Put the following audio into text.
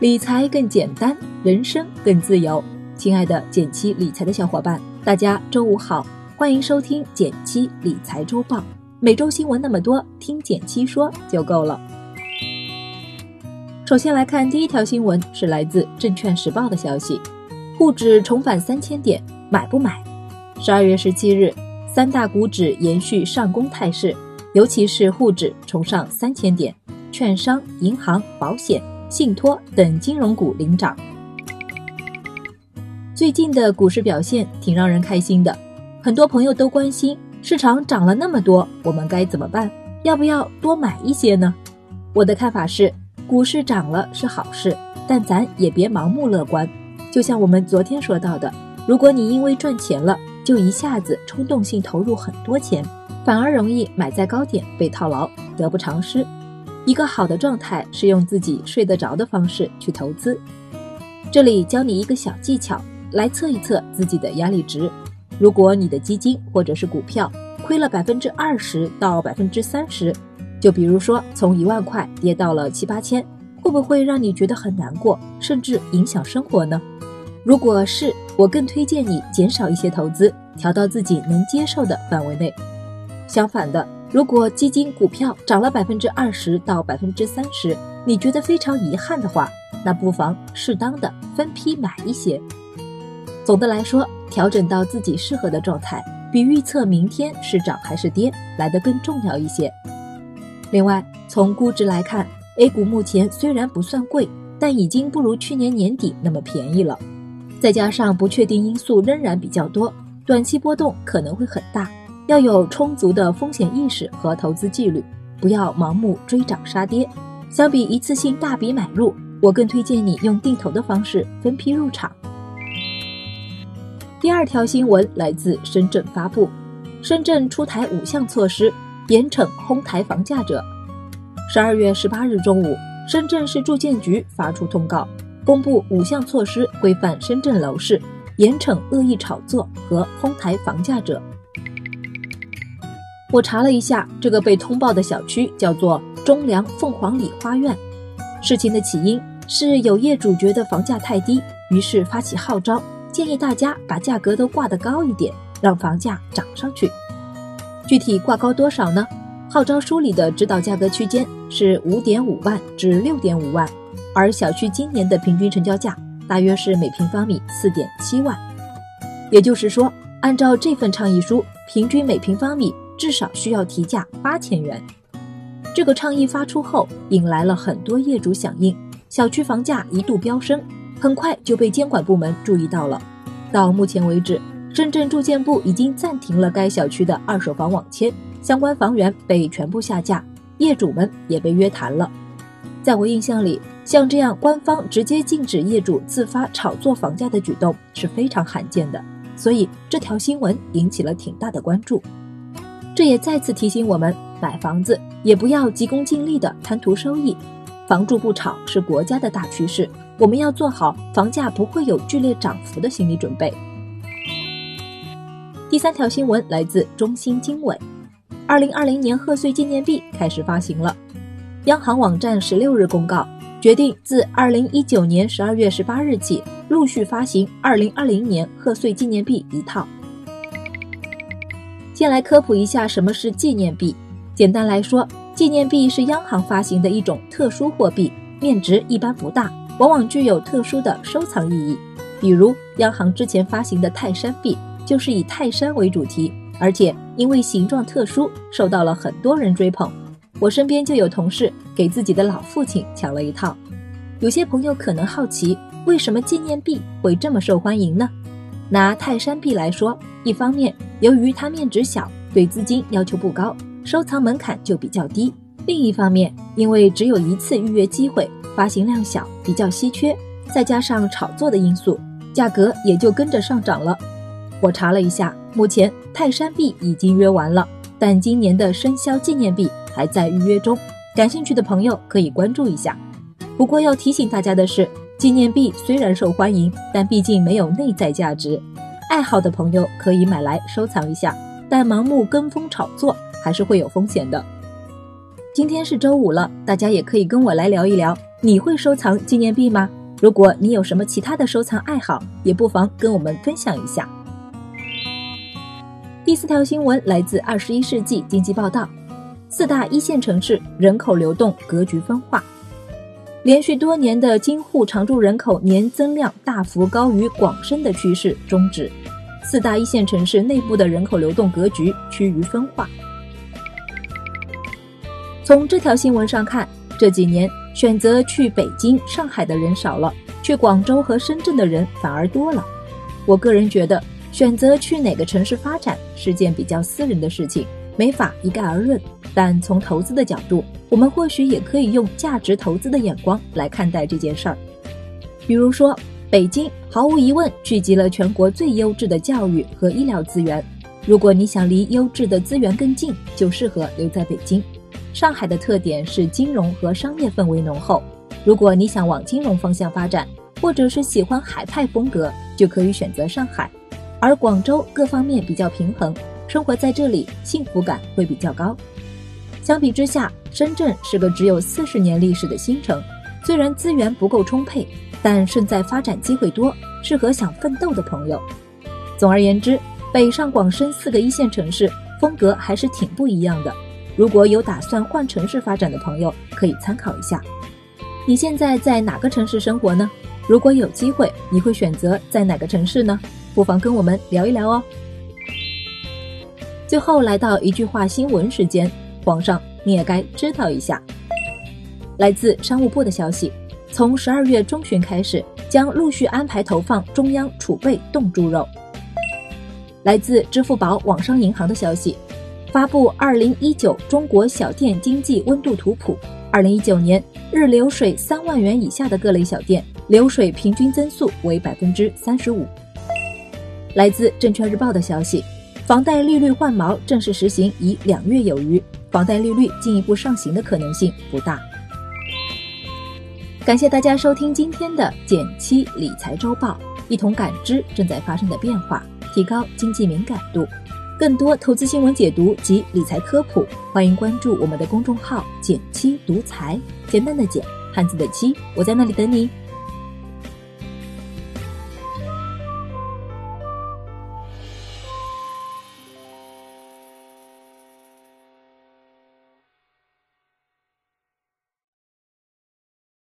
理财更简单，人生更自由。亲爱的减七理财的小伙伴，大家周五好，欢迎收听减七理财周报。每周新闻那么多，听减七说就够了。首先来看第一条新闻，是来自证券时报的消息：沪指重返三千点，买不买？十二月十七日，三大股指延续上攻态势，尤其是沪指重上三千点，券商、银行、保险。信托等金融股领涨。最近的股市表现挺让人开心的，很多朋友都关心市场涨了那么多，我们该怎么办？要不要多买一些呢？我的看法是，股市涨了是好事，但咱也别盲目乐观。就像我们昨天说到的，如果你因为赚钱了就一下子冲动性投入很多钱，反而容易买在高点被套牢，得不偿失。一个好的状态是用自己睡得着的方式去投资。这里教你一个小技巧，来测一测自己的压力值。如果你的基金或者是股票亏了百分之二十到百分之三十，就比如说从一万块跌到了七八千，会不会让你觉得很难过，甚至影响生活呢？如果是，我更推荐你减少一些投资，调到自己能接受的范围内。相反的。如果基金、股票涨了百分之二十到百分之三十，你觉得非常遗憾的话，那不妨适当的分批买一些。总的来说，调整到自己适合的状态，比预测明天是涨还是跌来得更重要一些。另外，从估值来看，A 股目前虽然不算贵，但已经不如去年年底那么便宜了。再加上不确定因素仍然比较多，短期波动可能会很大。要有充足的风险意识和投资纪律，不要盲目追涨杀跌。相比一次性大笔买入，我更推荐你用定投的方式分批入场。第二条新闻来自深圳发布，深圳出台五项措施严惩哄抬房价者。十二月十八日中午，深圳市住建局发出通告，公布五项措施规范深圳楼市，严惩恶意炒作和哄抬房价者。我查了一下，这个被通报的小区叫做中粮凤凰里花苑。事情的起因是有业主觉得房价太低，于是发起号召，建议大家把价格都挂得高一点，让房价涨上去。具体挂高多少呢？号召书里的指导价格区间是五点五万至六点五万，而小区今年的平均成交价大约是每平方米四点七万。也就是说，按照这份倡议书，平均每平方米。至少需要提价八千元。这个倡议发出后，引来了很多业主响应，小区房价一度飙升，很快就被监管部门注意到了。到目前为止，深圳住建部已经暂停了该小区的二手房网签，相关房源被全部下架，业主们也被约谈了。在我印象里，像这样官方直接禁止业主自发炒作房价的举动是非常罕见的，所以这条新闻引起了挺大的关注。这也再次提醒我们，买房子也不要急功近利的贪图收益，房住不炒是国家的大趋势，我们要做好房价不会有剧烈涨幅的心理准备。第三条新闻来自中新经纬，二零二零年贺岁纪念币开始发行了，央行网站十六日公告，决定自二零一九年十二月十八日起，陆续发行二零二零年贺岁纪念币一套。先来科普一下什么是纪念币。简单来说，纪念币是央行发行的一种特殊货币，面值一般不大，往往具有特殊的收藏意义。比如，央行之前发行的泰山币就是以泰山为主题，而且因为形状特殊，受到了很多人追捧。我身边就有同事给自己的老父亲抢了一套。有些朋友可能好奇，为什么纪念币会这么受欢迎呢？拿泰山币来说，一方面由于它面值小，对资金要求不高，收藏门槛就比较低；另一方面，因为只有一次预约机会，发行量小，比较稀缺，再加上炒作的因素，价格也就跟着上涨了。我查了一下，目前泰山币已经约完了，但今年的生肖纪念币还在预约中，感兴趣的朋友可以关注一下。不过要提醒大家的是。纪念币虽然受欢迎，但毕竟没有内在价值。爱好的朋友可以买来收藏一下，但盲目跟风炒作还是会有风险的。今天是周五了，大家也可以跟我来聊一聊，你会收藏纪念币吗？如果你有什么其他的收藏爱好，也不妨跟我们分享一下。第四条新闻来自《二十一世纪经济报道》，四大一线城市人口流动格局分化，连续多年的京沪常住人口年增量大幅高于广深的趋势终止，四大一线城市内部的人口流动格局趋于分化。从这条新闻上看，这几年选择去北京、上海的人少了，去广州和深圳的人反而多了。我个人觉得。选择去哪个城市发展是件比较私人的事情，没法一概而论。但从投资的角度，我们或许也可以用价值投资的眼光来看待这件事儿。比如说，北京毫无疑问聚集了全国最优质的教育和医疗资源。如果你想离优质的资源更近，就适合留在北京。上海的特点是金融和商业氛围浓厚，如果你想往金融方向发展，或者是喜欢海派风格，就可以选择上海。而广州各方面比较平衡，生活在这里幸福感会比较高。相比之下，深圳是个只有四十年历史的新城，虽然资源不够充沛，但胜在发展机会多，适合想奋斗的朋友。总而言之，北上广深四个一线城市风格还是挺不一样的。如果有打算换城市发展的朋友，可以参考一下。你现在在哪个城市生活呢？如果有机会，你会选择在哪个城市呢？不妨跟我们聊一聊哦。最后来到一句话新闻时间，皇上你也该知道一下。来自商务部的消息，从十二月中旬开始，将陆续安排投放中央储备冻猪肉。来自支付宝网商银行的消息，发布二零一九中国小店经济温度图谱，二零一九年日流水三万元以下的各类小店流水平均增速为百分之三十五。来自证券日报的消息，房贷利率换毛正式实行已两月有余，房贷利率进一步上行的可能性不大。感谢大家收听今天的减七理财周报，一同感知正在发生的变化，提高经济敏感度。更多投资新闻解读及理财科普，欢迎关注我们的公众号“减七独财”，简单的减，汉字的七，我在那里等你。